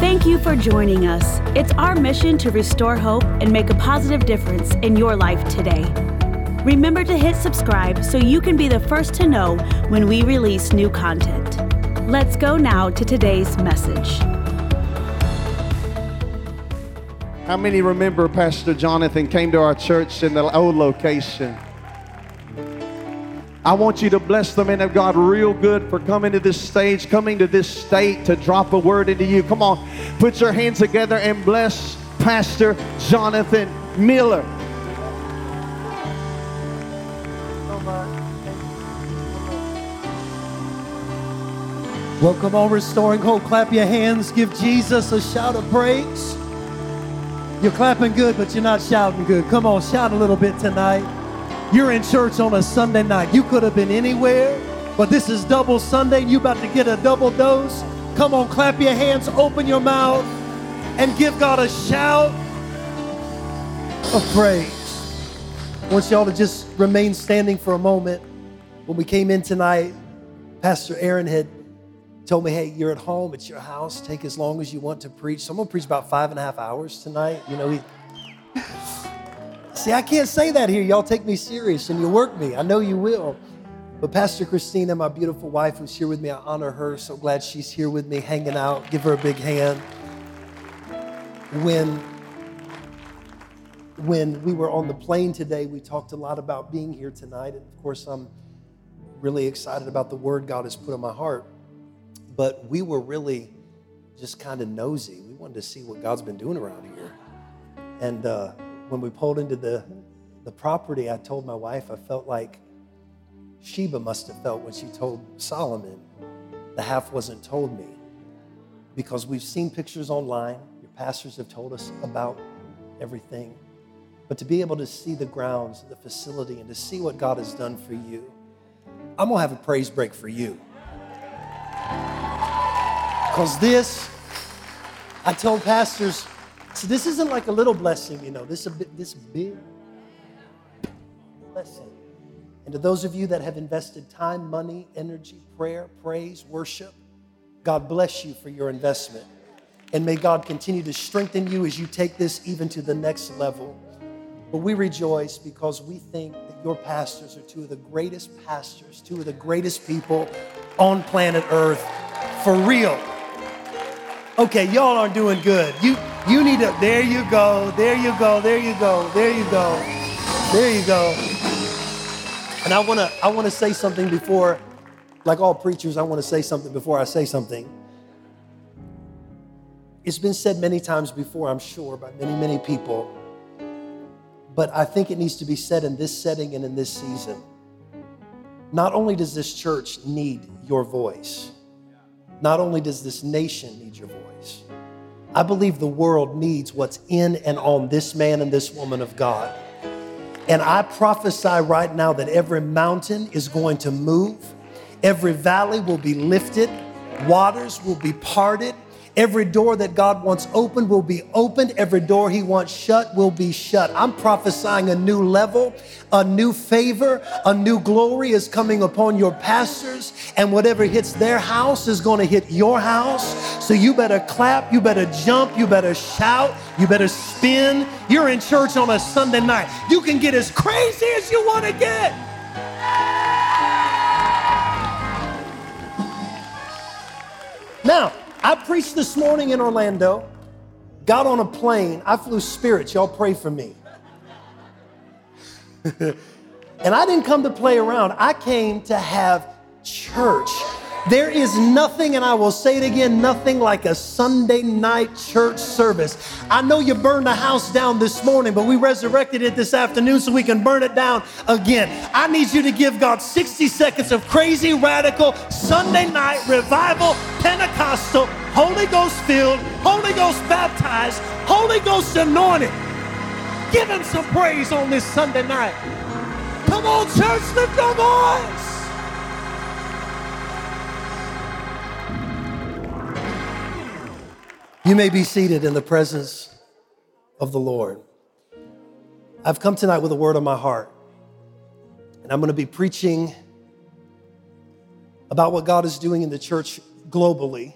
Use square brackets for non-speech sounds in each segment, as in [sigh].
Thank you for joining us. It's our mission to restore hope and make a positive difference in your life today. Remember to hit subscribe so you can be the first to know when we release new content. Let's go now to today's message. How many remember Pastor Jonathan came to our church in the old location? I want you to bless the man of God real good for coming to this stage, coming to this state to drop a word into you. Come on, put your hands together and bless Pastor Jonathan Miller. Well, come on, restoring hope. Clap your hands. Give Jesus a shout of praise. You're clapping good, but you're not shouting good. Come on, shout a little bit tonight. You're in church on a Sunday night. You could have been anywhere, but this is double Sunday. You about to get a double dose. Come on, clap your hands, open your mouth, and give God a shout of praise. I want y'all to just remain standing for a moment. When we came in tonight, Pastor Aaron had told me, hey, you're at home, it's your house, take as long as you want to preach. So I'm gonna preach about five and a half hours tonight. You know, he See, I can't say that here. Y'all take me serious and you work me. I know you will. But Pastor Christina, my beautiful wife who's here with me, I honor her. So glad she's here with me, hanging out. Give her a big hand. When when we were on the plane today, we talked a lot about being here tonight. And of course, I'm really excited about the word God has put in my heart. But we were really just kind of nosy. We wanted to see what God's been doing around here. And uh, when we pulled into the, the property, I told my wife I felt like Sheba must have felt when she told Solomon, the half wasn't told me. Because we've seen pictures online, your pastors have told us about everything. But to be able to see the grounds, the facility, and to see what God has done for you, I'm gonna have a praise break for you. Because this, I told pastors, so this isn't like a little blessing, you know, this is a bit, this big blessing. And to those of you that have invested time, money, energy, prayer, praise, worship, God bless you for your investment. And may God continue to strengthen you as you take this even to the next level. But we rejoice because we think that your pastors are two of the greatest pastors, two of the greatest people on planet Earth for real. Okay, y'all aren't doing good. You you need to there you go. There you go. There you go. There you go. There you go. And I want to I want to say something before like all preachers, I want to say something before I say something. It's been said many times before, I'm sure, by many, many people. But I think it needs to be said in this setting and in this season. Not only does this church need your voice, not only does this nation need your voice, I believe the world needs what's in and on this man and this woman of God. And I prophesy right now that every mountain is going to move, every valley will be lifted, waters will be parted. Every door that God wants opened will be opened. Every door He wants shut will be shut. I'm prophesying a new level, a new favor, a new glory is coming upon your pastors, and whatever hits their house is going to hit your house. So you better clap, you better jump, you better shout, you better spin. You're in church on a Sunday night. You can get as crazy as you want to get. Now, I preached this morning in Orlando, got on a plane. I flew spirits. Y'all pray for me. [laughs] and I didn't come to play around, I came to have church. There is nothing, and I will say it again, nothing like a Sunday night church service. I know you burned the house down this morning, but we resurrected it this afternoon so we can burn it down again. I need you to give God 60 seconds of crazy, radical Sunday night revival, Pentecostal, Holy Ghost filled, Holy Ghost baptized, Holy Ghost anointed. Give him some praise on this Sunday night. Come on, church, lift your voice. You may be seated in the presence of the Lord. I've come tonight with a word on my heart, and I'm going to be preaching about what God is doing in the church globally.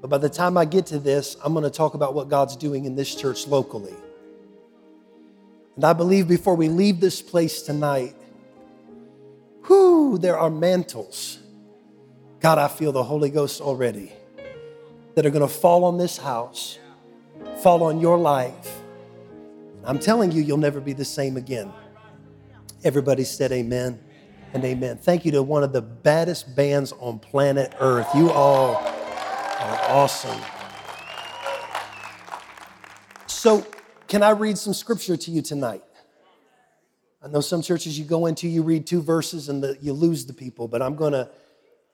But by the time I get to this, I'm going to talk about what God's doing in this church locally. And I believe before we leave this place tonight, whoo, there are mantles. God, I feel the Holy Ghost already that are going to fall on this house, fall on your life. I'm telling you, you'll never be the same again. Everybody said amen and amen. Thank you to one of the baddest bands on planet Earth. You all are awesome. So, can I read some scripture to you tonight? I know some churches you go into, you read two verses and the, you lose the people, but I'm going to,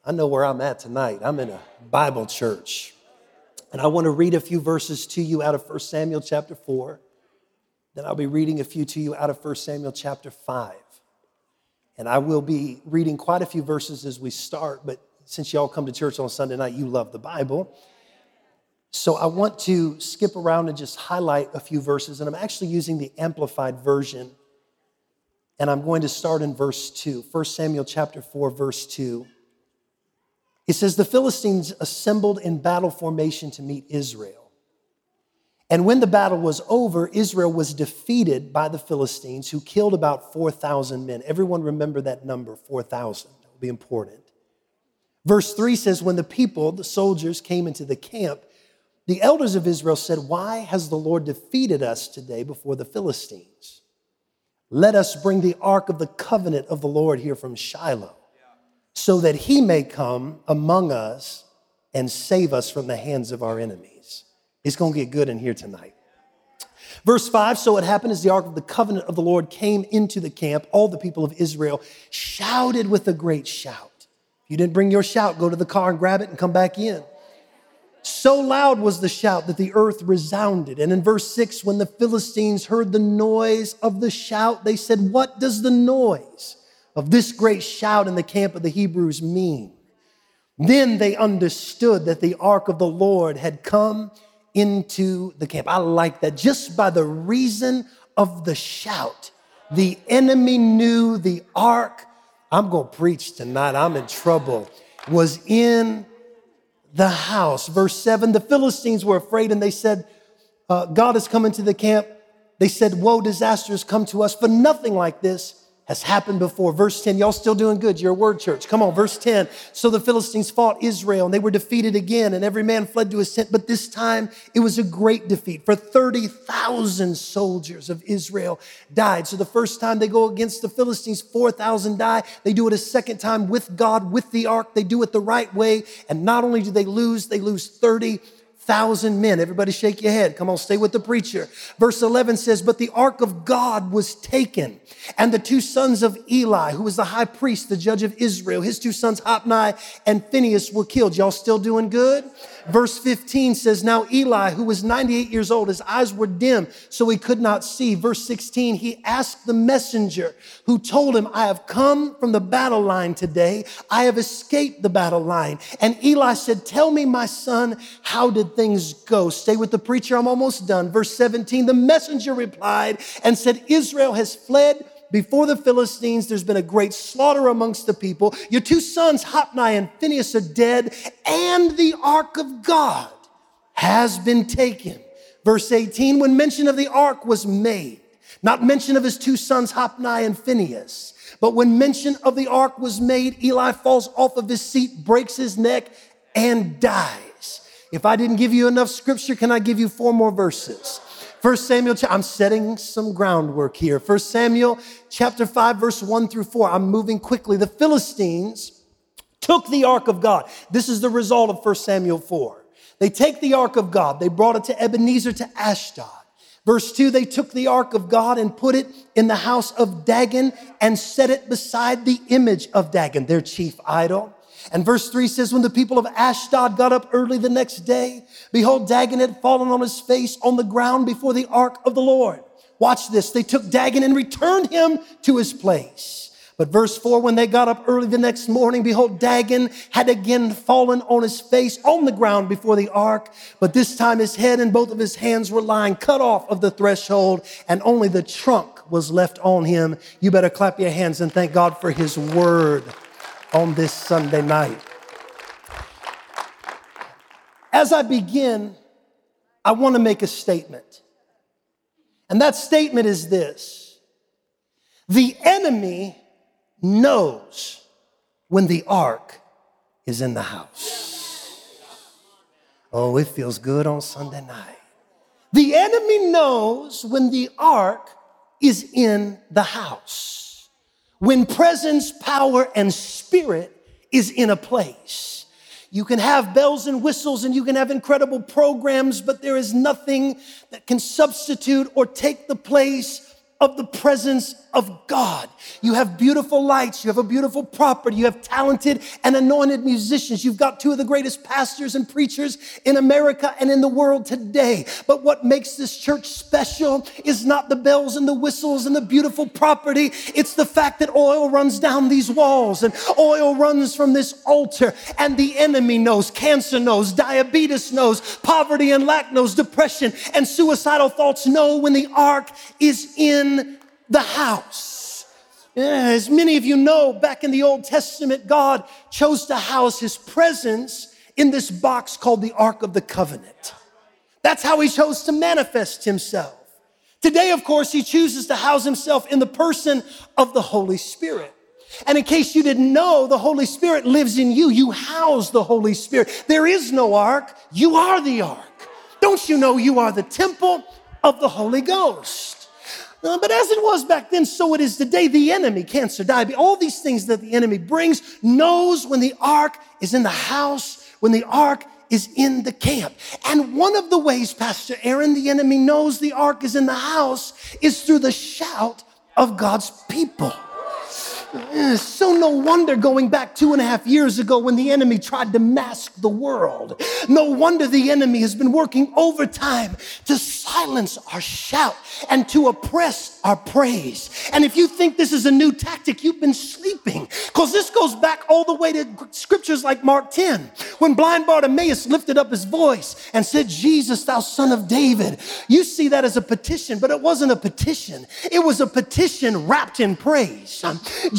I know where I'm at tonight. I'm in a Bible church. And I want to read a few verses to you out of 1 Samuel chapter 4. Then I'll be reading a few to you out of 1 Samuel chapter 5. And I will be reading quite a few verses as we start, but since y'all come to church on Sunday night, you love the Bible. So I want to skip around and just highlight a few verses. And I'm actually using the Amplified Version. And I'm going to start in verse 2, 1 Samuel chapter 4, verse 2. It says, The Philistines assembled in battle formation to meet Israel. And when the battle was over, Israel was defeated by the Philistines, who killed about 4,000 men. Everyone remember that number, 4,000. That will be important. Verse 3 says, When the people, the soldiers, came into the camp, the elders of Israel said, Why has the Lord defeated us today before the Philistines? Let us bring the ark of the covenant of the Lord here from Shiloh, so that he may come among us and save us from the hands of our enemies. It's going to get good in here tonight. Verse 5 So it happened as the ark of the covenant of the Lord came into the camp, all the people of Israel shouted with a great shout. If you didn't bring your shout, go to the car and grab it and come back in. So loud was the shout that the earth resounded. And in verse 6, when the Philistines heard the noise of the shout, they said, What does the noise of this great shout in the camp of the Hebrews mean? Then they understood that the ark of the Lord had come into the camp. I like that. Just by the reason of the shout, the enemy knew the ark. I'm going to preach tonight. I'm in trouble. Was in the house. Verse 7 the Philistines were afraid and they said, uh, God has come into the camp. They said, Woe, disaster has come to us, for nothing like this has happened before. Verse 10, y'all still doing good. You're a word church. Come on, verse 10. So the Philistines fought Israel and they were defeated again, and every man fled to his tent. But this time it was a great defeat, for 30,000 soldiers of Israel died. So the first time they go against the Philistines, 4,000 die. They do it a second time with God, with the ark. They do it the right way. And not only do they lose, they lose 30 thousand men. Everybody shake your head. Come on, stay with the preacher. Verse 11 says, But the ark of God was taken, and the two sons of Eli, who was the high priest, the judge of Israel, his two sons, Hophni and Phinehas, were killed. Y'all still doing good? Verse 15 says, Now Eli, who was 98 years old, his eyes were dim, so he could not see. Verse 16, he asked the messenger who told him, I have come from the battle line today. I have escaped the battle line. And Eli said, Tell me, my son, how did things go? Stay with the preacher, I'm almost done. Verse 17, the messenger replied and said, Israel has fled before the Philistines. There's been a great slaughter amongst the people. Your two sons, Hophni and Phinehas, are dead, and the ark of God has been taken. Verse 18, when mention of the ark was made, not mention of his two sons, Hophni and Phinehas, but when mention of the ark was made, Eli falls off of his seat, breaks his neck, and dies. If I didn't give you enough scripture, can I give you four more verses? First Samuel, I'm setting some groundwork here. First Samuel chapter 5, verse 1 through 4. I'm moving quickly. The Philistines took the ark of God. This is the result of First Samuel 4. They take the ark of God, they brought it to Ebenezer to Ashdod. Verse 2 they took the ark of God and put it in the house of Dagon and set it beside the image of Dagon, their chief idol. And verse 3 says, When the people of Ashdod got up early the next day, behold, Dagon had fallen on his face on the ground before the ark of the Lord. Watch this. They took Dagon and returned him to his place. But verse 4 when they got up early the next morning, behold, Dagon had again fallen on his face on the ground before the ark. But this time his head and both of his hands were lying cut off of the threshold, and only the trunk was left on him. You better clap your hands and thank God for his word on this Sunday night. As I begin, I want to make a statement. And that statement is this The enemy knows when the ark is in the house. Oh, it feels good on Sunday night. The enemy knows when the ark is in the house, when presence, power, and spirit is in a place. You can have bells and whistles and you can have incredible programs, but there is nothing that can substitute or take the place of the presence of God. You have beautiful lights, you have a beautiful property, you have talented and anointed musicians. You've got two of the greatest pastors and preachers in America and in the world today. But what makes this church special is not the bells and the whistles and the beautiful property. It's the fact that oil runs down these walls and oil runs from this altar and the enemy knows, cancer knows, diabetes knows, poverty and lack knows, depression and suicidal thoughts know when the ark is in the house. As many of you know, back in the Old Testament, God chose to house his presence in this box called the Ark of the Covenant. That's how he chose to manifest himself. Today, of course, he chooses to house himself in the person of the Holy Spirit. And in case you didn't know, the Holy Spirit lives in you. You house the Holy Spirit. There is no ark. You are the ark. Don't you know you are the temple of the Holy Ghost? Uh, but as it was back then, so it is today. The enemy, cancer, diabetes, all these things that the enemy brings, knows when the ark is in the house, when the ark is in the camp. And one of the ways, Pastor Aaron, the enemy knows the ark is in the house is through the shout of God's people. Eh, so, no wonder going back two and a half years ago when the enemy tried to mask the world. No wonder the enemy has been working overtime to silence our shout and to oppress our praise. And if you think this is a new tactic, you've been sleeping because this goes back all the way to scriptures like Mark 10 when blind Bartimaeus lifted up his voice and said, Jesus, thou son of David. You see that as a petition, but it wasn't a petition, it was a petition wrapped in praise.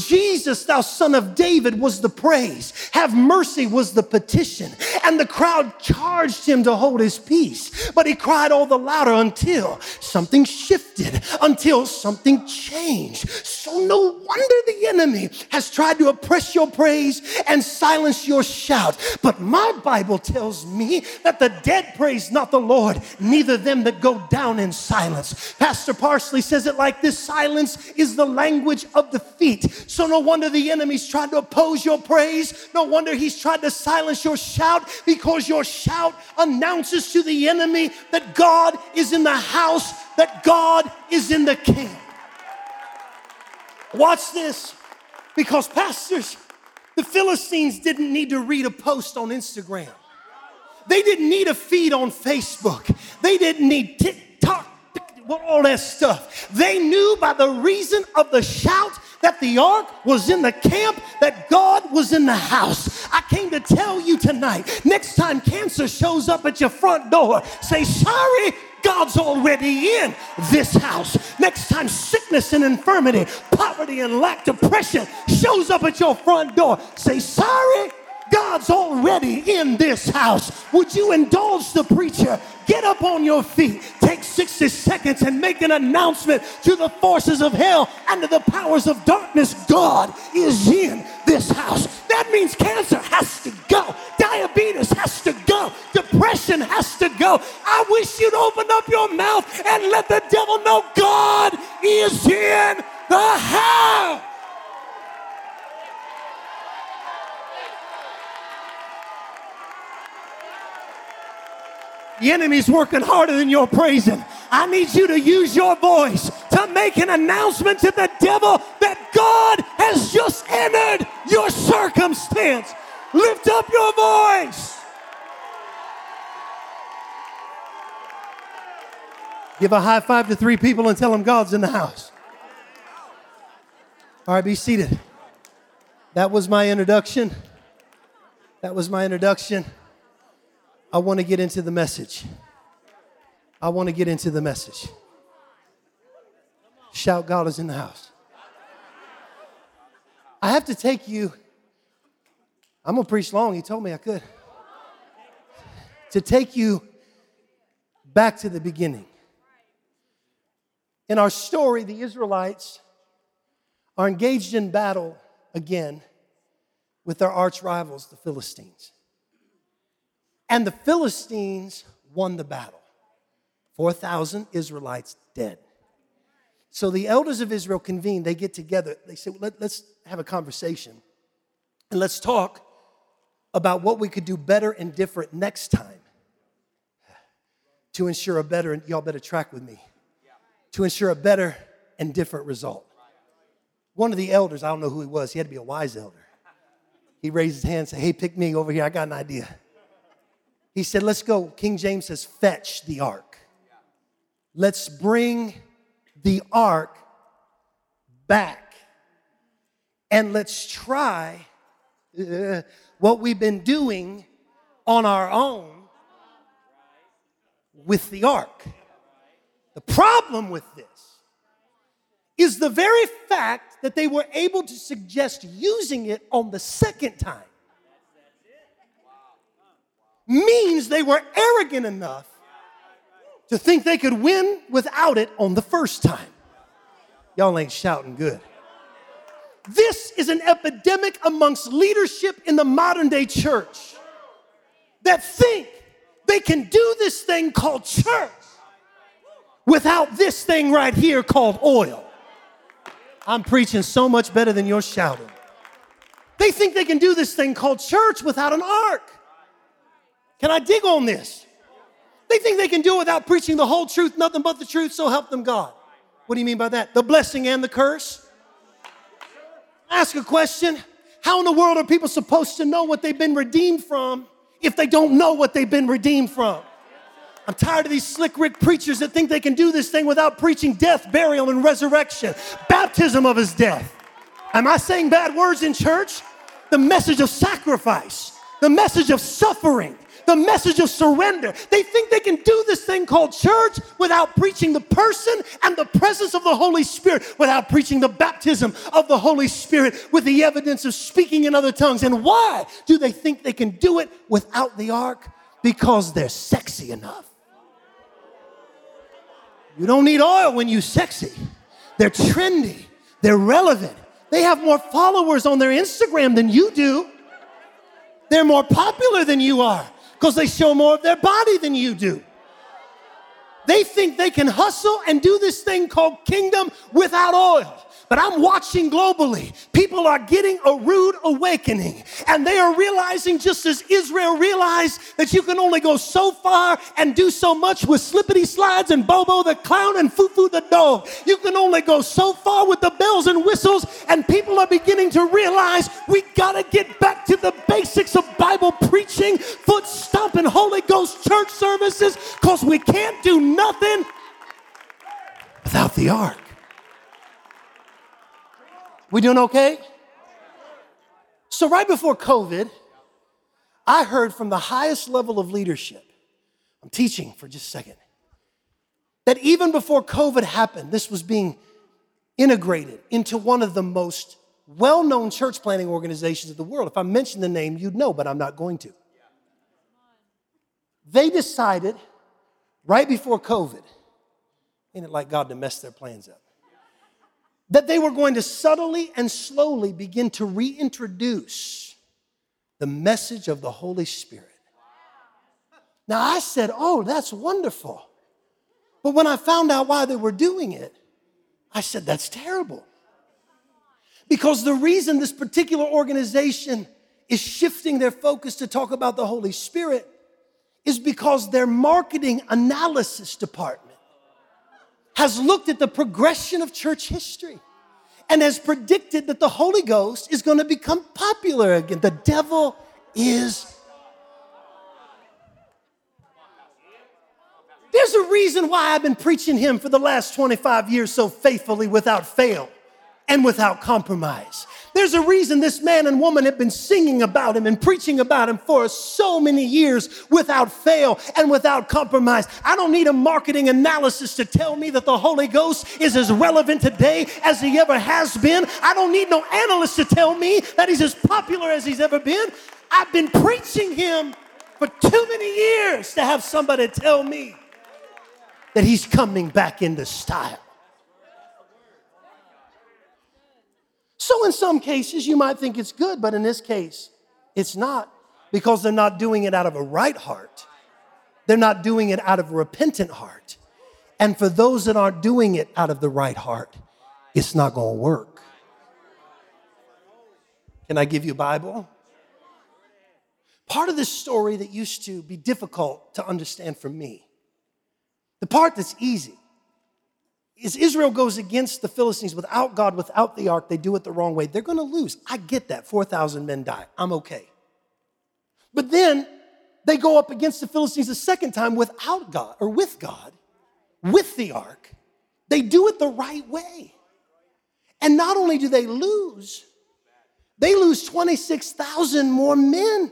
Jesus, thou son of David, was the praise. Have mercy was the petition. And the crowd charged him to hold his peace. But he cried all the louder until something shifted, until something changed. So no wonder the enemy has tried to oppress your praise and silence your shout. But my Bible tells me that the dead praise not the Lord, neither them that go down in silence. Pastor Parsley says it like this silence is the language of the feet. So no wonder the enemy's tried to oppose your praise. No wonder he's tried to silence your shout because your shout announces to the enemy that God is in the house, that God is in the camp. Watch this because, pastors, the Philistines didn't need to read a post on Instagram. They didn't need a feed on Facebook. They didn't need TikTok, all that stuff. They knew by the reason of the shout that the ark was in the camp, that God was in the house. I came to tell you tonight next time cancer shows up at your front door, say, Sorry, God's already in this house. Next time sickness and infirmity, poverty and lack, depression shows up at your front door, say, Sorry, God's already in this house. Would you indulge the preacher? Get up on your feet, 60 seconds and make an announcement to the forces of hell and to the powers of darkness. God is in this house. That means cancer has to go, diabetes has to go, depression has to go. I wish you'd open up your mouth and let the devil know God is in the house. The enemy's working harder than you're praising. I need you to use your voice to make an announcement to the devil that God has just entered your circumstance. Lift up your voice. Give a high five to three people and tell them God's in the house. All right, be seated. That was my introduction. That was my introduction. I want to get into the message. I want to get into the message. Shout, God is in the house. I have to take you, I'm going to preach long. He told me I could. to take you back to the beginning. In our story, the Israelites are engaged in battle again with their arch rivals, the Philistines. And the Philistines won the battle 4,000 Israelites dead. So the elders of Israel convene, they get together, they say, Let, us have a conversation and let's talk about what we could do better and different next time to ensure a better, and y'all better track with me, to ensure a better and different result. One of the elders, I don't know who he was, he had to be a wise elder. He raised his hand and said, Hey, pick me over here, I got an idea. He said, Let's go. King James says, Fetch the ark. Let's bring the ark back and let's try uh, what we've been doing on our own with the ark. The problem with this is the very fact that they were able to suggest using it on the second time means they were arrogant enough to think they could win without it on the first time. Y'all ain't shouting good. This is an epidemic amongst leadership in the modern day church that think they can do this thing called church without this thing right here called oil. I'm preaching so much better than you're shouting. They think they can do this thing called church without an ark. Can I dig on this? They think they can do it without preaching the whole truth, nothing but the truth, so help them God. What do you mean by that? The blessing and the curse? Ask a question. How in the world are people supposed to know what they've been redeemed from if they don't know what they've been redeemed from? I'm tired of these slick Rick preachers that think they can do this thing without preaching death, burial, and resurrection, baptism of his death. Am I saying bad words in church? The message of sacrifice, the message of suffering, the message of surrender. They think they can do this thing called church without preaching the person and the presence of the Holy Spirit, without preaching the baptism of the Holy Spirit with the evidence of speaking in other tongues. And why do they think they can do it without the ark? Because they're sexy enough. You don't need oil when you're sexy. They're trendy, they're relevant. They have more followers on their Instagram than you do. They're more popular than you are because they show more of their body than you do. They think they can hustle and do this thing called kingdom without oil. But I'm watching globally. People are getting a rude awakening, and they are realizing, just as Israel realized, that you can only go so far and do so much with slippity slides and Bobo the clown and Fufu the dog. You can only go so far with the bells and whistles, and people are beginning to realize we gotta get back to the basics of Bible preaching, foot stomping, Holy Ghost church services, because we can't do nothing without the ark. We doing okay? So, right before COVID, I heard from the highest level of leadership, I'm teaching for just a second, that even before COVID happened, this was being integrated into one of the most well known church planning organizations of the world. If I mention the name, you'd know, but I'm not going to. They decided right before COVID, ain't it like God to mess their plans up? That they were going to subtly and slowly begin to reintroduce the message of the Holy Spirit. Now I said, Oh, that's wonderful. But when I found out why they were doing it, I said, That's terrible. Because the reason this particular organization is shifting their focus to talk about the Holy Spirit is because their marketing analysis department has looked at the progression of church history and has predicted that the Holy Ghost is going to become popular again. The devil is. There's a reason why I've been preaching him for the last 25 years so faithfully without fail and without compromise. There's a reason this man and woman have been singing about him and preaching about him for so many years without fail and without compromise. I don't need a marketing analysis to tell me that the Holy Ghost is as relevant today as he ever has been. I don't need no analyst to tell me that he's as popular as he's ever been. I've been preaching him for too many years to have somebody tell me that he's coming back into style. So, in some cases, you might think it's good, but in this case, it's not because they're not doing it out of a right heart. They're not doing it out of a repentant heart. And for those that aren't doing it out of the right heart, it's not going to work. Can I give you a Bible? Part of this story that used to be difficult to understand for me, the part that's easy, is Israel goes against the Philistines without God, without the ark. They do it the wrong way. They're going to lose. I get that. 4,000 men die. I'm okay. But then they go up against the Philistines a second time without God or with God, with the ark. They do it the right way. And not only do they lose, they lose 26,000 more men.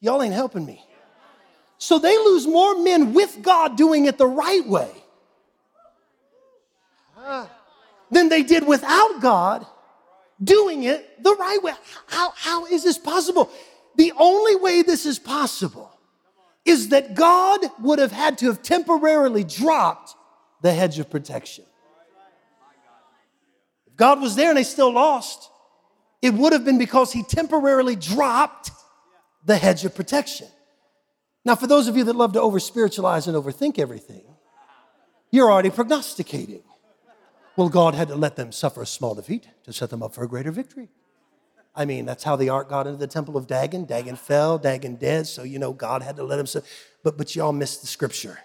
Y'all ain't helping me. So they lose more men with God doing it the right way than they did without God doing it the right way. How, how is this possible? The only way this is possible is that God would have had to have temporarily dropped the hedge of protection. If God was there and they still lost, it would have been because He temporarily dropped the hedge of protection. Now, for those of you that love to over spiritualize and overthink everything, you're already prognosticating. Well, God had to let them suffer a small defeat to set them up for a greater victory. I mean, that's how the ark got into the temple of Dagon. Dagon fell, Dagon dead, so you know God had to let him. So, but but y'all missed the scripture.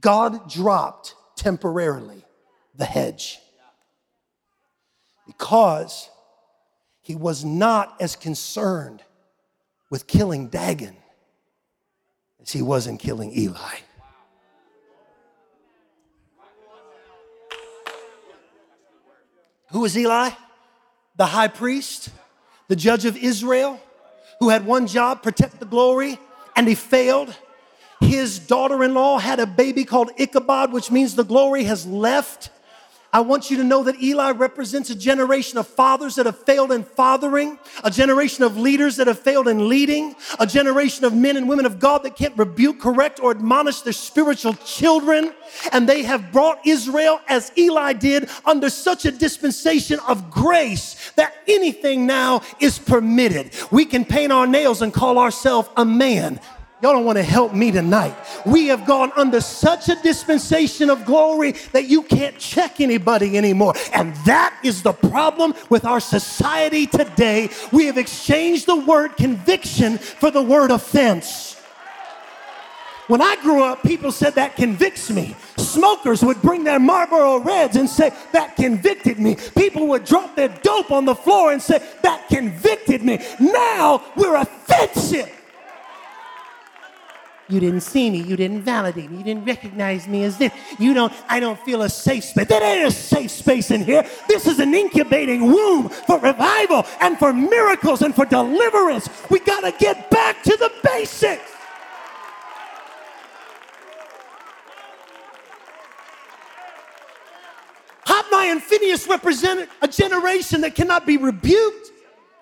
God dropped temporarily the hedge because he was not as concerned with killing Dagon as he was in killing Eli. Who was Eli? The high priest, the judge of Israel, who had one job protect the glory, and he failed. His daughter in law had a baby called Ichabod, which means the glory has left. I want you to know that Eli represents a generation of fathers that have failed in fathering, a generation of leaders that have failed in leading, a generation of men and women of God that can't rebuke, correct, or admonish their spiritual children. And they have brought Israel, as Eli did, under such a dispensation of grace that anything now is permitted. We can paint our nails and call ourselves a man. Y'all don't want to help me tonight. We have gone under such a dispensation of glory that you can't check anybody anymore. And that is the problem with our society today. We have exchanged the word conviction for the word offense. When I grew up, people said that convicts me. Smokers would bring their Marlboro Reds and say, That convicted me. People would drop their dope on the floor and say, That convicted me. Now we're offensive. You didn't see me. You didn't validate me. You didn't recognize me as this. You don't, I don't feel a safe space. That ain't a safe space in here. This is an incubating womb for revival and for miracles and for deliverance. We got to get back to the basics. Hophni and Phinehas represent a generation that cannot be rebuked,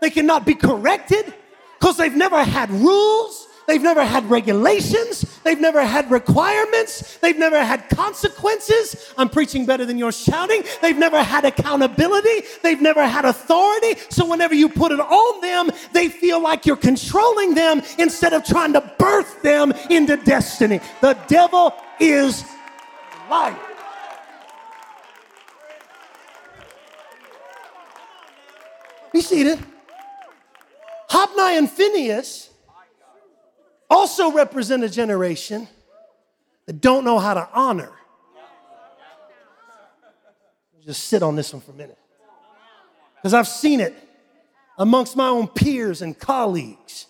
they cannot be corrected because they've never had rules. They've never had regulations. They've never had requirements. They've never had consequences. I'm preaching better than you're shouting. They've never had accountability. They've never had authority. So whenever you put it on them, they feel like you're controlling them instead of trying to birth them into destiny. The devil is liar. Be seated. Hophni and Phinehas also represent a generation that don't know how to honor. Just sit on this one for a minute. Because I've seen it amongst my own peers and colleagues.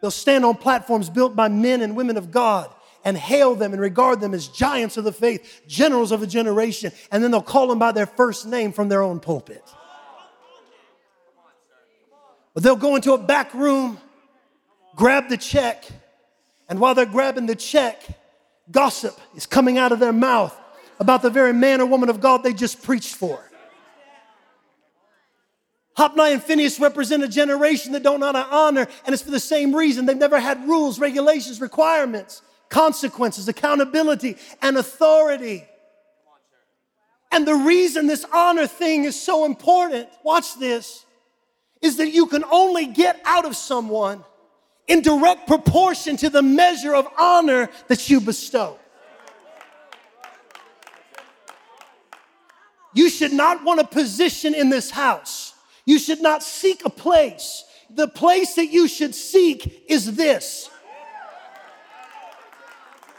They'll stand on platforms built by men and women of God and hail them and regard them as giants of the faith, generals of a generation, and then they'll call them by their first name from their own pulpit. Or they'll go into a back room grab the check, and while they're grabbing the check, gossip is coming out of their mouth about the very man or woman of God they just preached for. Hophni and Phinehas represent a generation that don't know how to honor, and it's for the same reason. They've never had rules, regulations, requirements, consequences, accountability, and authority. And the reason this honor thing is so important, watch this, is that you can only get out of someone in direct proportion to the measure of honor that you bestow. You should not want a position in this house you should not seek a place. The place that you should seek is this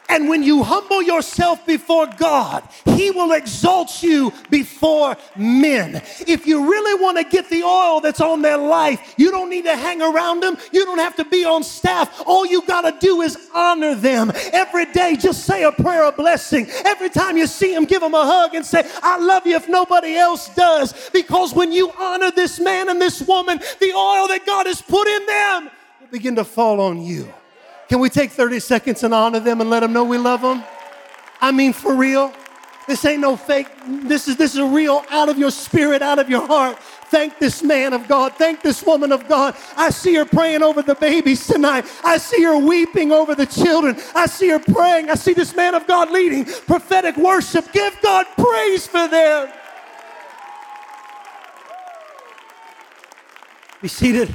and when you humble yourself before God, He will exalt you before men. If you really want to get the oil that's on their life, you don't need to hang around them. You don't have to be on staff. All you got to do is honor them. Every day, just say a prayer of blessing. Every time you see them, give them a hug and say, I love you if nobody else does. Because when you honor this man and this woman, the oil that God has put in them will begin to fall on you. Can we take 30 seconds and honor them and let them know we love them? I mean, for real. This ain't no fake. This is this is real out of your spirit, out of your heart. Thank this man of God. Thank this woman of God. I see her praying over the babies tonight. I see her weeping over the children. I see her praying. I see this man of God leading prophetic worship. Give God praise for them. Be seated.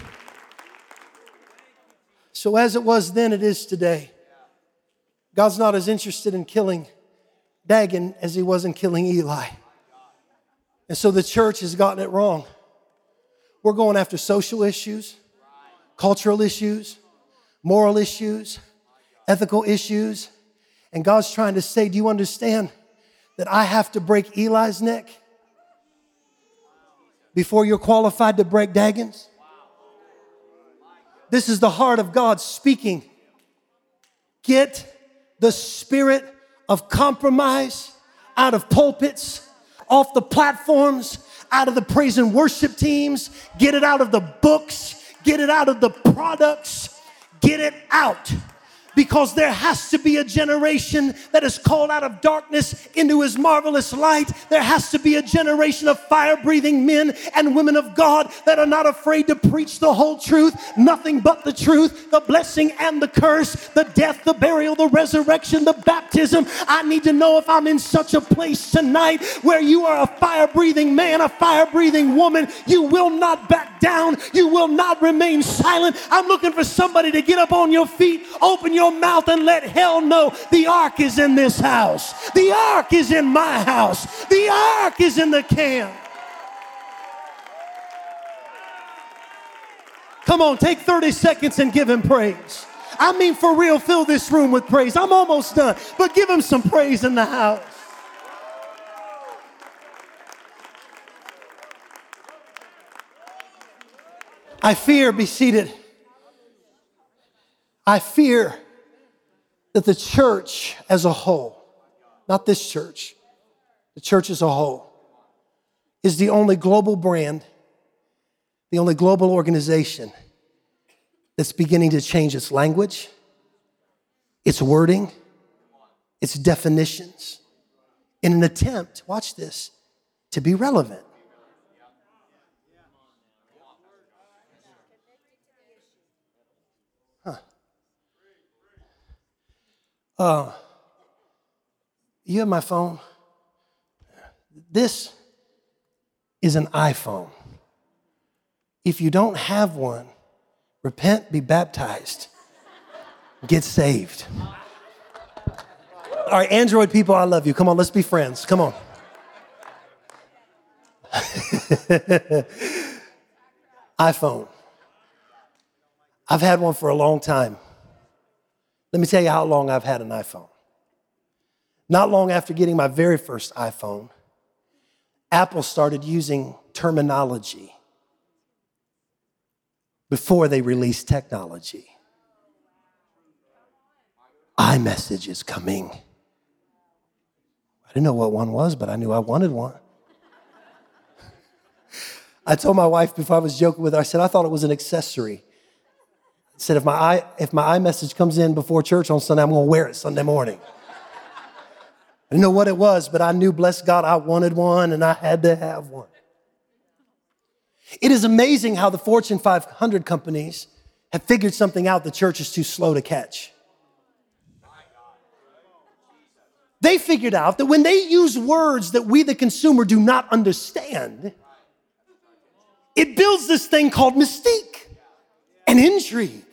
So, as it was then, it is today. God's not as interested in killing Dagon as he was in killing Eli. And so the church has gotten it wrong. We're going after social issues, cultural issues, moral issues, ethical issues. And God's trying to say, Do you understand that I have to break Eli's neck before you're qualified to break Dagon's? This is the heart of God speaking. Get the spirit of compromise out of pulpits, off the platforms, out of the praise and worship teams. Get it out of the books. Get it out of the products. Get it out because there has to be a generation that is called out of darkness into his marvelous light. There has to be a generation of fire breathing men and women of God that are not afraid to preach the whole truth, nothing but the truth, the blessing and the curse, the death, the burial, the resurrection, the baptism. I need to know if I'm in such a place tonight where you are a fire breathing man, a fire breathing woman. You will not back down, you will not remain silent. I'm looking for somebody to get up on your feet, open your your mouth and let hell know the ark is in this house. The ark is in my house. The ark is in the camp. Come on, take 30 seconds and give him praise. I mean, for real, fill this room with praise. I'm almost done, but give him some praise in the house. I fear, be seated. I fear that the church as a whole, not this church, the church as a whole, is the only global brand, the only global organization that's beginning to change its language, its wording, its definitions in an attempt, watch this, to be relevant. Uh, you have my phone? This is an iPhone. If you don't have one, repent, be baptized, get saved. All right, Android people, I love you. Come on, let's be friends. Come on. [laughs] iPhone. I've had one for a long time. Let me tell you how long I've had an iPhone. Not long after getting my very first iPhone, Apple started using terminology before they released technology. iMessage is coming. I didn't know what one was, but I knew I wanted one. [laughs] I told my wife before I was joking with her, I said, I thought it was an accessory said, if my, eye, if my iMessage comes in before church on Sunday, I'm going to wear it Sunday morning. I didn't know what it was, but I knew, bless God, I wanted one and I had to have one. It is amazing how the Fortune 500 companies have figured something out the church is too slow to catch. They figured out that when they use words that we, the consumer, do not understand, it builds this thing called mystique and intrigue.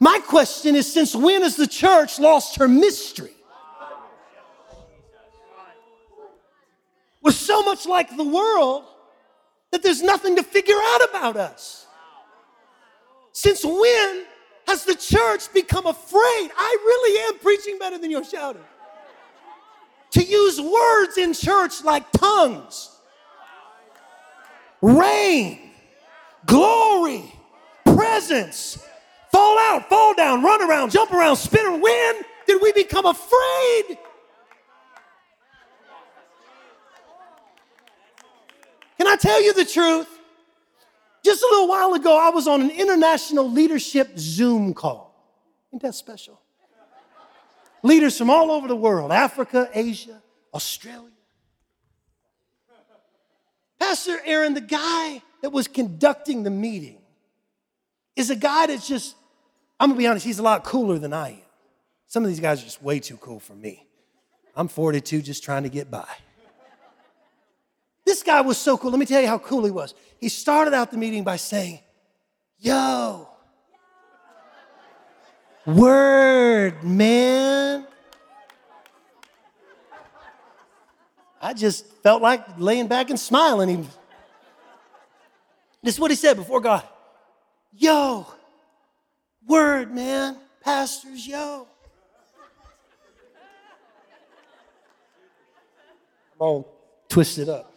My question is since when has the church lost her mystery? We're so much like the world that there's nothing to figure out about us. Since when has the church become afraid? I really am preaching better than you're shouting. To use words in church like tongues, rain, glory, presence, fall out, fall down, run around, jump around, spin around. When did we become afraid? Can I tell you the truth? Just a little while ago, I was on an international leadership Zoom call. Ain't that special? Leaders from all over the world Africa, Asia, Australia. Pastor Aaron, the guy that was conducting the meeting, is a guy that's just, I'm gonna be honest, he's a lot cooler than I am. Some of these guys are just way too cool for me. I'm 42, just trying to get by. This guy was so cool. Let me tell you how cool he was. He started out the meeting by saying, Yo, word, man. I just felt like laying back and smiling. He, this is what he said before God. Yo, word, man. Pastors, yo. I'm all twisted up.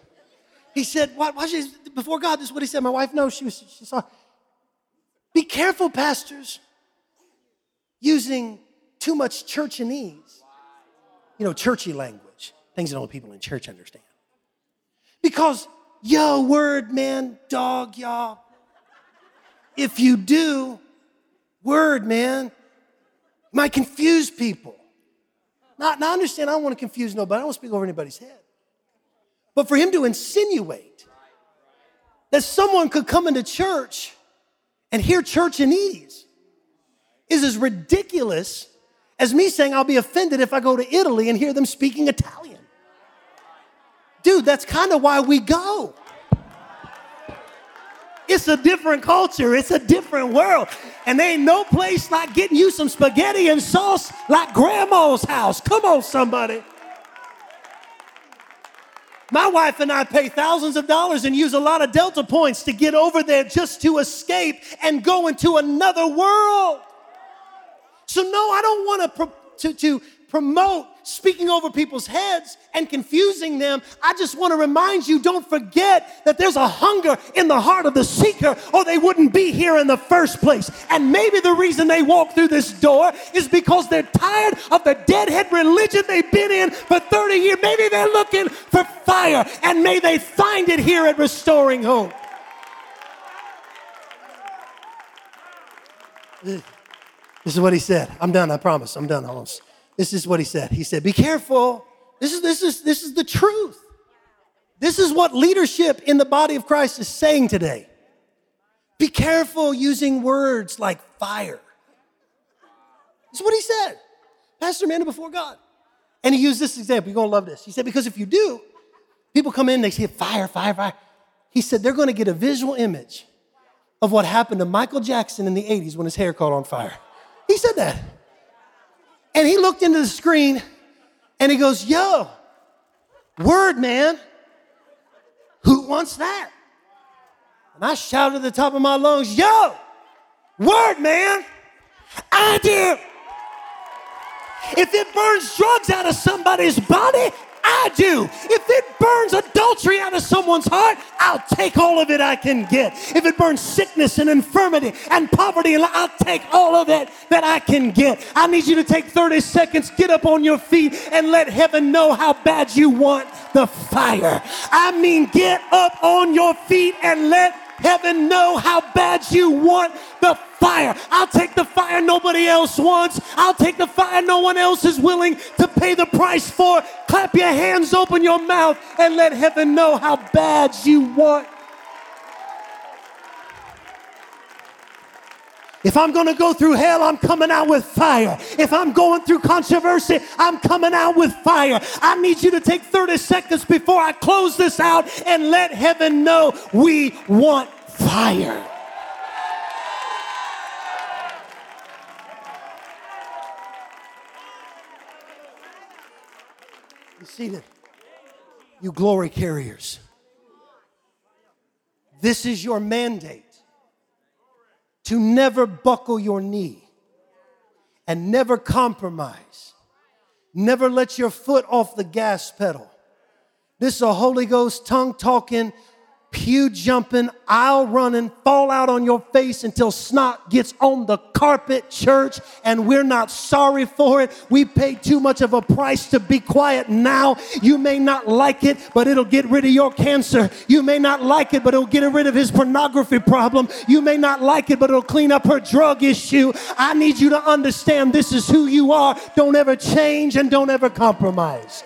He said, why, why should, before God, this is what he said. My wife knows she was, she saw. Be careful, pastors, using too much churchanese. You know, churchy language, things that only people in church understand. Because, yo, word, man, dog, y'all. If you do, word, man, might confuse people. Not, now, understand, I don't want to confuse nobody. I don't want to speak over anybody's head. But for him to insinuate that someone could come into church and hear churchanese is as ridiculous as me saying I'll be offended if I go to Italy and hear them speaking Italian. Dude, that's kind of why we go. It's a different culture, it's a different world. And there ain't no place like getting you some spaghetti and sauce like grandma's house. Come on, somebody. My wife and I pay thousands of dollars and use a lot of Delta points to get over there just to escape and go into another world. So, no, I don't want to, to, to promote speaking over people's heads and confusing them. I just want to remind you don't forget that there's a hunger in the heart of the seeker, or they wouldn't be here in the first place. And maybe the reason they walk through this door is because they're tired of the deadhead religion they've been in for 30 years. Maybe they're looking for fire, and may they find it here at Restoring Hope. This is what he said. I'm done, I promise. I'm done. Almost. This is what he said. He said, Be careful. This is, this is, this is the truth. This is what leadership in the body of Christ is saying today. Be careful using words like fire. This is what he said. Pastor Amanda before God. And he used this example. You're going to love this. He said, Because if you do, people come in, they say fire, fire, fire. He said, They're going to get a visual image of what happened to Michael Jackson in the 80s when his hair caught on fire. He said that. And he looked into the screen and he goes, Yo, word, man. Who wants that? And I shouted at the top of my lungs, Yo, word, man. I do. If it burns drugs out of somebody's body, I do. If it burns adultery out of someone's heart, I'll take all of it I can get. If it burns sickness and infirmity and poverty, I'll take all of it that I can get. I need you to take 30 seconds, get up on your feet, and let heaven know how bad you want the fire. I mean, get up on your feet and let heaven know how bad you want the fire. I'll take the fire nobody else wants. I'll take the fire no one else is willing to pay the price for. Clap your hands, open your mouth, and let heaven know how bad you want If I'm gonna go through hell, I'm coming out with fire. If I'm going through controversy, I'm coming out with fire. I need you to take 30 seconds before I close this out and let heaven know we want fire. Be seated. You glory carriers. This is your mandate to never buckle your knee and never compromise. Never let your foot off the gas pedal. This is a Holy Ghost tongue talking pew jumping, aisle running, fall out on your face until snot gets on the carpet, church, and we're not sorry for it. We paid too much of a price to be quiet now. You may not like it, but it'll get rid of your cancer. You may not like it, but it'll get rid of his pornography problem. You may not like it, but it'll clean up her drug issue. I need you to understand this is who you are. Don't ever change and don't ever compromise.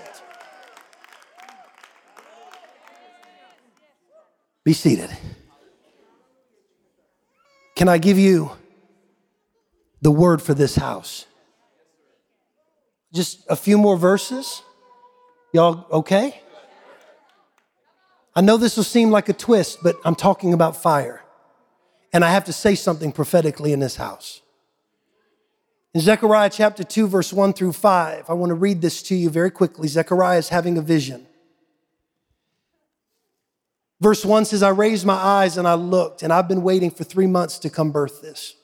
Be seated. Can I give you the word for this house? Just a few more verses. Y'all okay? I know this will seem like a twist, but I'm talking about fire. And I have to say something prophetically in this house. In Zechariah chapter 2, verse 1 through 5, I want to read this to you very quickly. Zechariah is having a vision. Verse 1 says, I raised my eyes and I looked, and I've been waiting for three months to come birth this.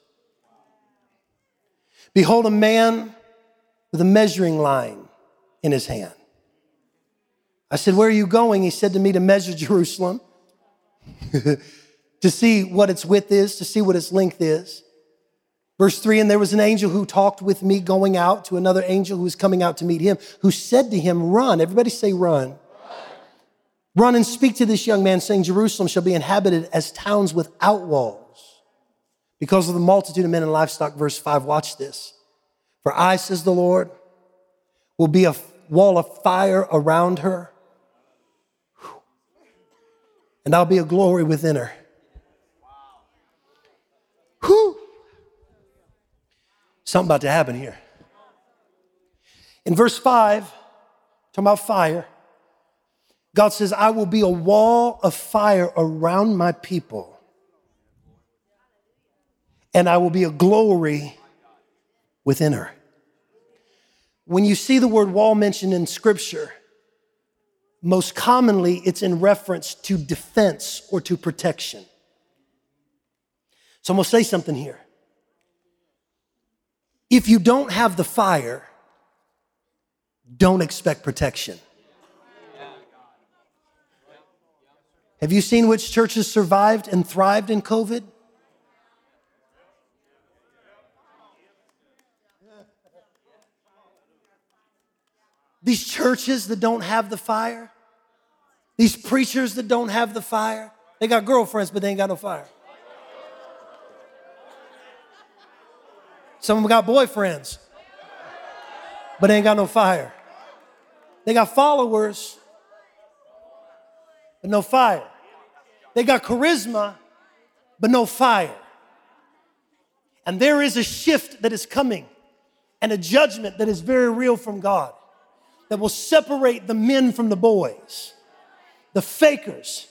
Behold, a man with a measuring line in his hand. I said, Where are you going? He said to me, To measure [laughs] Jerusalem, [laughs] to see what its width is, to see what its length is. Verse 3 And there was an angel who talked with me going out to another angel who was coming out to meet him, who said to him, Run. Everybody say, Run. Run and speak to this young man, saying, Jerusalem shall be inhabited as towns without walls. Because of the multitude of men and livestock, verse 5, watch this. For I, says the Lord, will be a wall of fire around her, and I'll be a glory within her. Whew. Something about to happen here. In verse 5, talking about fire, God says, I will be a wall of fire around my people, and I will be a glory within her. When you see the word wall mentioned in scripture, most commonly it's in reference to defense or to protection. So I'm gonna say something here. If you don't have the fire, don't expect protection. Have you seen which churches survived and thrived in COVID? These churches that don't have the fire, these preachers that don't have the fire, they got girlfriends, but they ain't got no fire. Some of them got boyfriends, but they ain't got no fire. They got followers, but no fire. They got charisma, but no fire. And there is a shift that is coming and a judgment that is very real from God that will separate the men from the boys, the fakers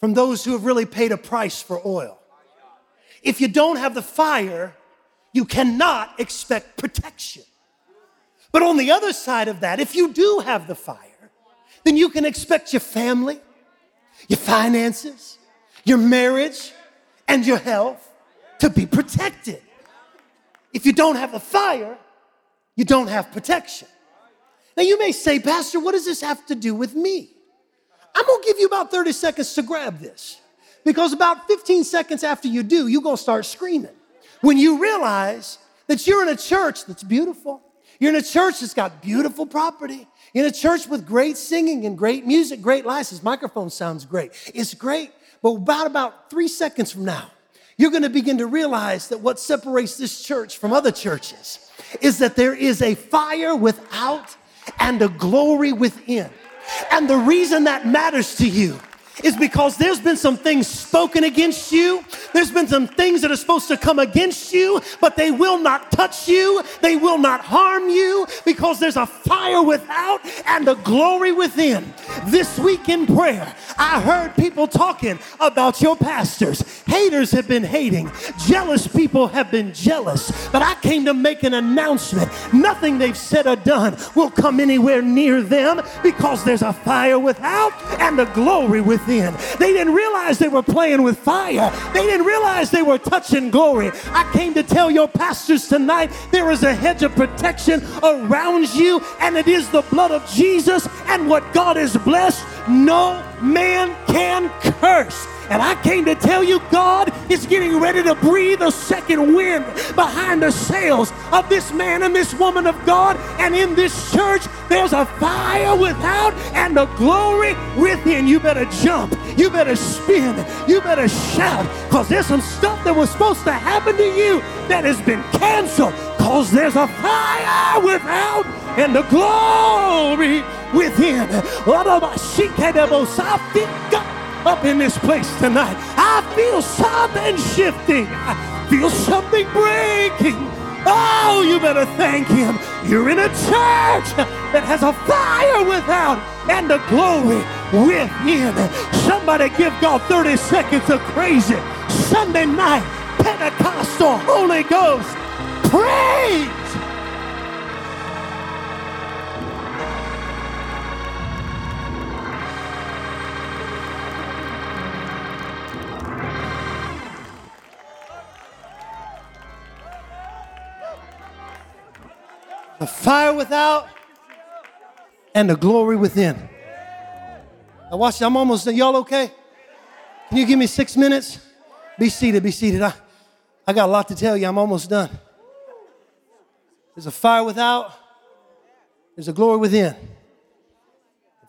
from those who have really paid a price for oil. If you don't have the fire, you cannot expect protection. But on the other side of that, if you do have the fire, then you can expect your family, your finances, your marriage, and your health to be protected. If you don't have a fire, you don't have protection. Now, you may say, Pastor, what does this have to do with me? I'm gonna give you about 30 seconds to grab this because about 15 seconds after you do, you're gonna start screaming. When you realize that you're in a church that's beautiful, you're in a church that's got beautiful property, in a church with great singing and great music, great lights. This microphone sounds great. It's great. But about about three seconds from now, you're going to begin to realize that what separates this church from other churches is that there is a fire without and a glory within. And the reason that matters to you is because there's been some things spoken against you. There's been some things that are supposed to come against you, but they will not touch you. They will not harm you because there's a fire without and a glory within. This week in prayer, I heard people talking about your pastors. Haters have been hating, jealous people have been jealous. But I came to make an announcement. Nothing they've said or done will come anywhere near them because there's a fire without and a glory within. They didn't realize they were playing with fire, they didn't realize they were touching glory. I came to tell your pastors tonight there is a hedge of protection around you, and it is the blood of Jesus and what God has blessed. No man can curse. And I came to tell you, God is getting ready to breathe a second wind behind the sails of this man and this woman of God. And in this church, there's a fire without and a glory within. You better jump. You better spin. You better shout. Because there's some stuff that was supposed to happen to you that has been canceled. Because there's a fire without and a glory within up in this place tonight. I feel something shifting. I feel something breaking. Oh, you better thank Him. You're in a church that has a fire without and a glory within. Somebody give God 30 seconds of crazy Sunday night Pentecostal Holy Ghost praise. Fire without and the glory within. Now watch, I'm almost done. Y'all okay? Can you give me six minutes? Be seated, be seated. I, I got a lot to tell you. I'm almost done. There's a fire without, there's a glory within.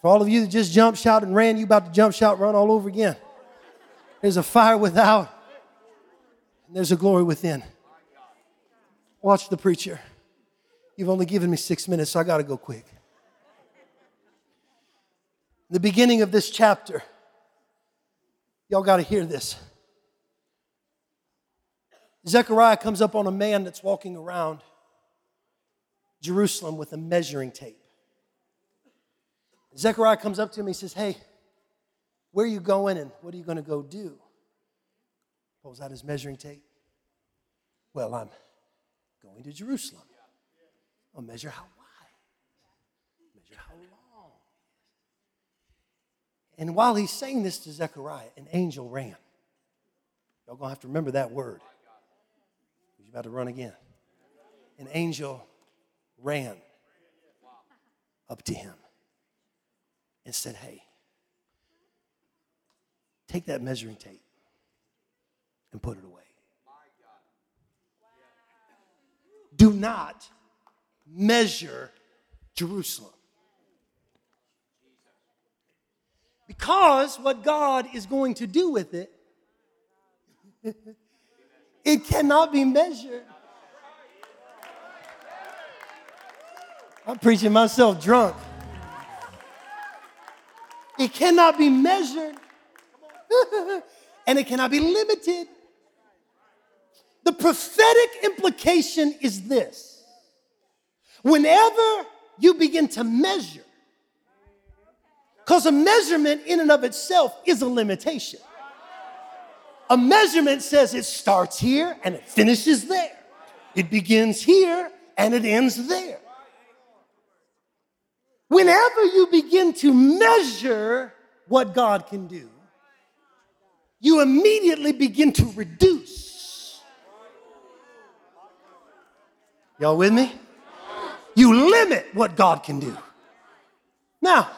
For all of you that just jumped, shouted, and ran, you about to jump, shout, run all over again. There's a fire without, and there's a glory within. Watch the preacher. You've only given me six minutes, so I got to go quick. In the beginning of this chapter, y'all got to hear this. Zechariah comes up on a man that's walking around Jerusalem with a measuring tape. Zechariah comes up to him, he says, Hey, where are you going and what are you going to go do? Pulls out his measuring tape. Well, I'm going to Jerusalem. Measure how wide, measure how long. And while he's saying this to Zechariah, an angel ran. Y'all gonna have to remember that word. He's about to run again. An angel ran up to him and said, Hey, take that measuring tape and put it away. Do not measure Jerusalem. Because what God is going to do with it, [laughs] it cannot be measured. I'm preaching myself drunk. It cannot be measured [laughs] and it cannot be limited. The prophetic implication is this Whenever you begin to measure, because a measurement in and of itself is a limitation. A measurement says it starts here and it finishes there. It begins here and it ends there. Whenever you begin to measure what God can do, you immediately begin to reduce. Y'all with me? You limit what God can do. Now,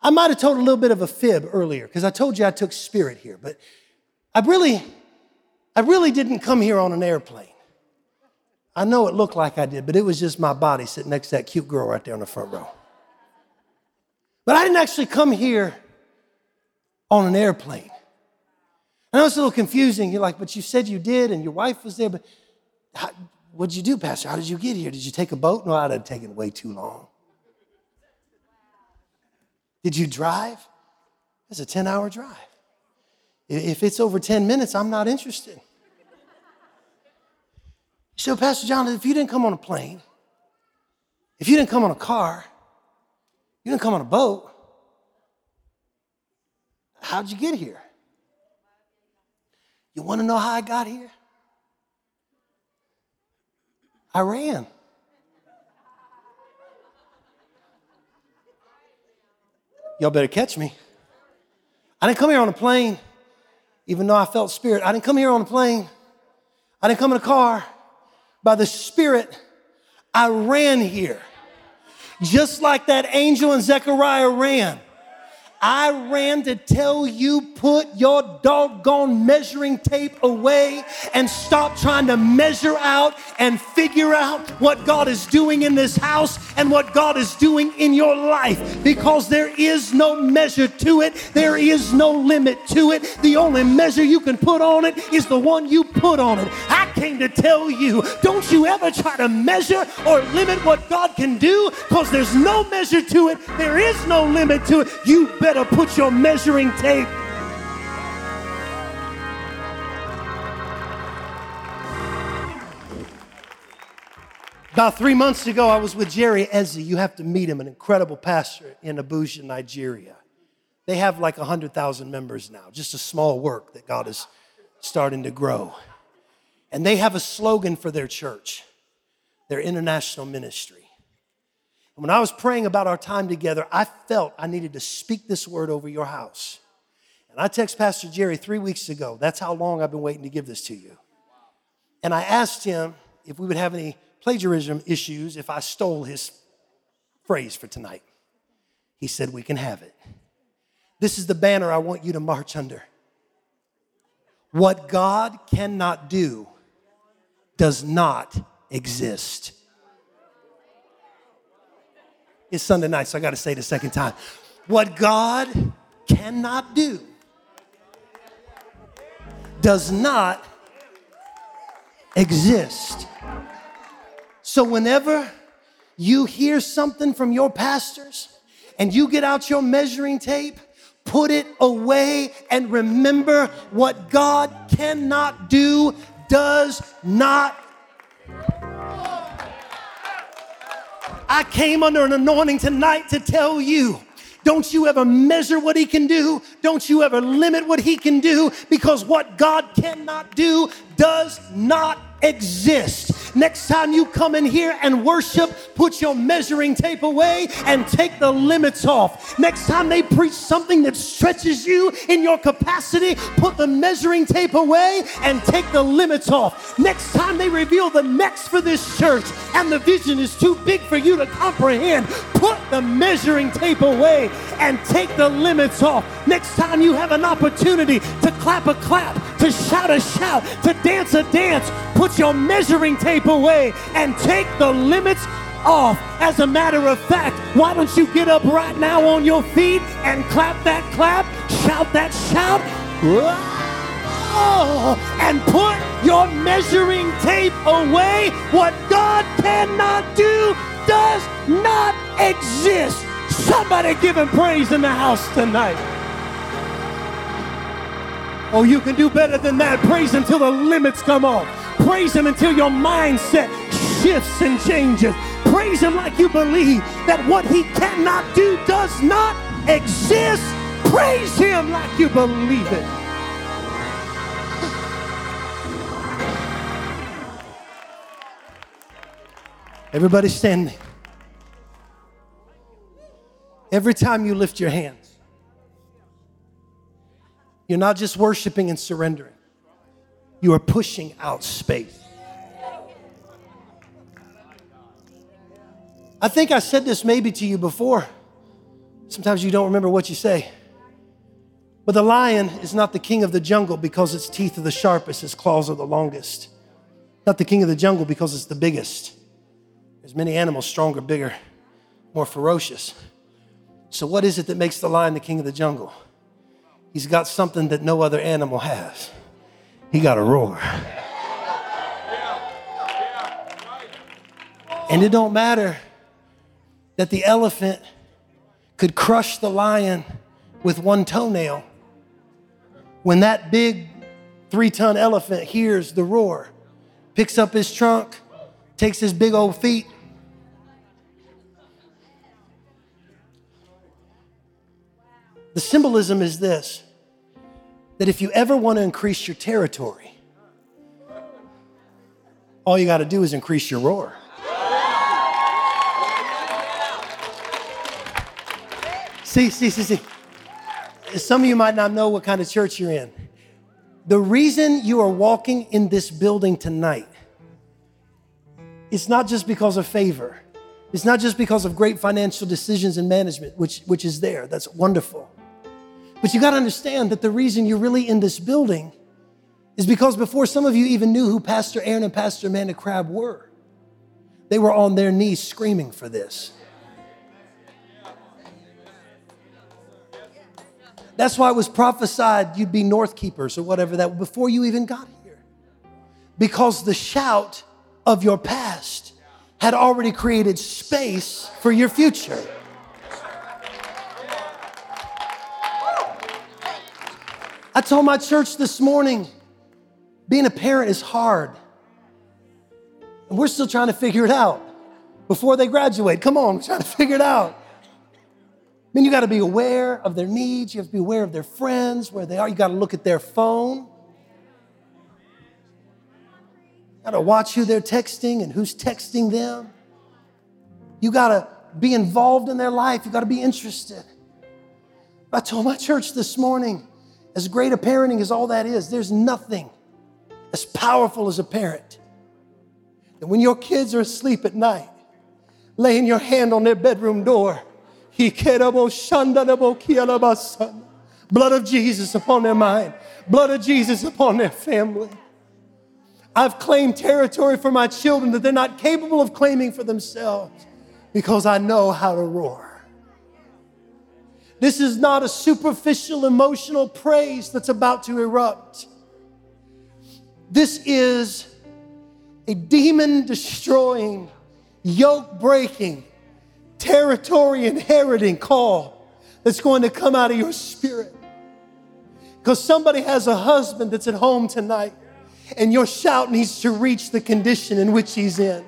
I might have told a little bit of a fib earlier because I told you I took spirit here, but I really, I really didn't come here on an airplane. I know it looked like I did, but it was just my body sitting next to that cute girl right there in the front row. But I didn't actually come here on an airplane. I know it's a little confusing. You're like, but you said you did, and your wife was there, but What'd you do, Pastor? How did you get here? Did you take a boat? No, I'd have taken way too long. Did you drive? It's a 10 hour drive. If it's over 10 minutes, I'm not interested. So, Pastor John, if you didn't come on a plane, if you didn't come on a car, you didn't come on a boat, how'd you get here? You want to know how I got here? I ran. Y'all better catch me. I didn't come here on a plane, even though I felt spirit. I didn't come here on a plane. I didn't come in a car. By the Spirit, I ran here. Just like that angel in Zechariah ran. I ran to tell you put your doggone measuring tape away and stop trying to measure out and figure out what God is doing in this house and what God is doing in your life because there is no measure to it. There is no limit to it. The only measure you can put on it is the one you put on it. I came to tell you don't you ever try to measure or limit what God can do because there's no measure to it. There is no limit to it. You better better put your measuring tape. About three months ago, I was with Jerry Eze. You have to meet him, an incredible pastor in Abuja, Nigeria. They have like 100,000 members now, just a small work that God is starting to grow. And they have a slogan for their church, their international ministry. When I was praying about our time together, I felt I needed to speak this word over your house. And I texted Pastor Jerry three weeks ago. That's how long I've been waiting to give this to you. And I asked him if we would have any plagiarism issues if I stole his phrase for tonight. He said, We can have it. This is the banner I want you to march under. What God cannot do does not exist. It's Sunday night, so I got to say it a second time. What God cannot do does not exist. So, whenever you hear something from your pastors and you get out your measuring tape, put it away and remember what God cannot do does not I came under an anointing tonight to tell you don't you ever measure what he can do. Don't you ever limit what he can do because what God cannot do does not exist. Next time you come in here and worship, put your measuring tape away and take the limits off. Next time they preach something that stretches you in your capacity, put the measuring tape away and take the limits off. Next time they reveal the next for this church and the vision is too big for you to comprehend, put the measuring tape away and take the limits off. Next time you have an opportunity to clap a clap, to shout a shout, to dance a dance, put your measuring tape away and take the limits off. As a matter of fact, why don't you get up right now on your feet and clap that clap, shout that shout, and put your measuring tape away? What God cannot do does not exist. Somebody give him praise in the house tonight. Oh, you can do better than that. Praise him until the limits come off. Praise Him until your mindset shifts and changes. Praise Him like you believe that what He cannot do does not exist. Praise Him like you believe it. Everybody standing. Every time you lift your hands, you're not just worshiping and surrendering, you are pushing out space. I think I said this maybe to you before. Sometimes you don't remember what you say. But the lion is not the king of the jungle because its teeth are the sharpest, its claws are the longest. Not the king of the jungle because it's the biggest. There's many animals stronger, bigger, more ferocious. So, what is it that makes the lion the king of the jungle? He's got something that no other animal has. He got a roar. And it don't matter that the elephant could crush the lion with one toenail. When that big three ton elephant hears the roar, picks up his trunk, takes his big old feet, The symbolism is this that if you ever want to increase your territory, all you got to do is increase your roar. See, see, see, see. Some of you might not know what kind of church you're in. The reason you are walking in this building tonight it's not just because of favor. It's not just because of great financial decisions and management, which, which is there. That's wonderful. But you got to understand that the reason you're really in this building is because before some of you even knew who Pastor Aaron and Pastor Amanda Crabb were, they were on their knees screaming for this. That's why it was prophesied you'd be north keepers or whatever that before you even got here. Because the shout of your past had already created space for your future. I told my church this morning being a parent is hard. And we're still trying to figure it out before they graduate. Come on, we're trying to figure it out. I mean, you got to be aware of their needs. You have to be aware of their friends, where they are. You got to look at their phone. Got to watch who they're texting and who's texting them. You got to be involved in their life. You got to be interested. I told my church this morning, as great a parenting as all that is, there's nothing as powerful as a parent. And when your kids are asleep at night, laying your hand on their bedroom door, blood of Jesus upon their mind, blood of Jesus upon their family. I've claimed territory for my children that they're not capable of claiming for themselves because I know how to roar. This is not a superficial emotional praise that's about to erupt. This is a demon destroying, yoke breaking, territory inheriting call that's going to come out of your spirit. Because somebody has a husband that's at home tonight, and your shout needs to reach the condition in which he's in.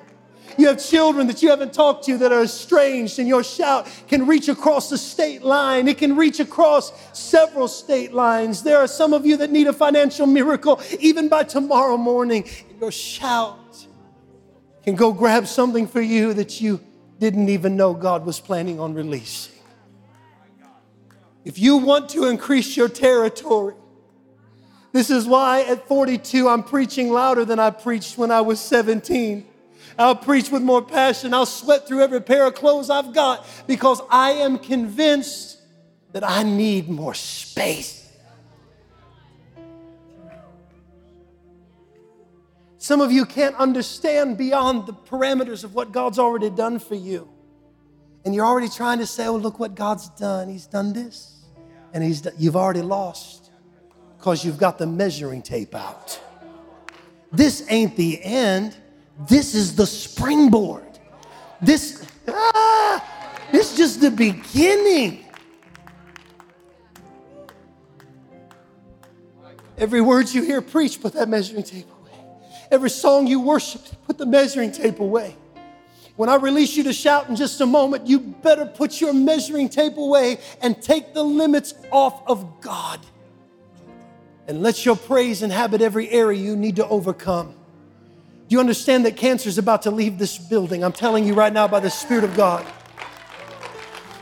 You have children that you haven't talked to that are estranged, and your shout can reach across the state line. It can reach across several state lines. There are some of you that need a financial miracle even by tomorrow morning. Your shout can go grab something for you that you didn't even know God was planning on releasing. If you want to increase your territory, this is why at 42 I'm preaching louder than I preached when I was 17. I'll preach with more passion. I'll sweat through every pair of clothes I've got because I am convinced that I need more space. Some of you can't understand beyond the parameters of what God's already done for you. And you're already trying to say, oh, look what God's done. He's done this. And he's done. you've already lost because you've got the measuring tape out. This ain't the end. This is the springboard. This, ah, is just the beginning. Every word you hear preached, put that measuring tape away. Every song you worship, put the measuring tape away. When I release you to shout in just a moment, you better put your measuring tape away and take the limits off of God. And let your praise inhabit every area you need to overcome. Do you understand that cancer is about to leave this building? I'm telling you right now by the Spirit of God.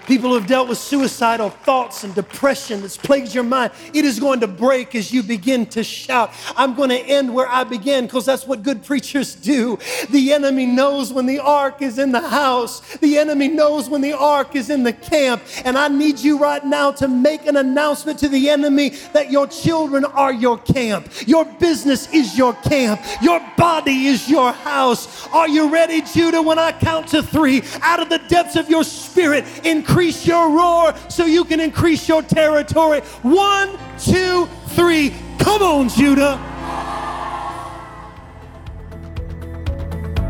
People who have dealt with suicidal thoughts and depression that's plagued your mind, it is going to break as you begin to shout. I'm going to end where I began because that's what good preachers do. The enemy knows when the ark is in the house, the enemy knows when the ark is in the camp. And I need you right now to make an announcement to the enemy that your children are your camp, your business is your camp, your body is your house. Are you ready, Judah? When I count to three, out of the depths of your spirit, increase increase your roar so you can increase your territory. One, two, three. Come on, Judah.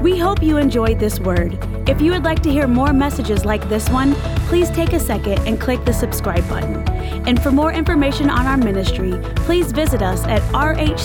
We hope you enjoyed this word. If you would like to hear more messages like this one, please take a second and click the subscribe button. And for more information on our ministry, please visit us at rhctn.com.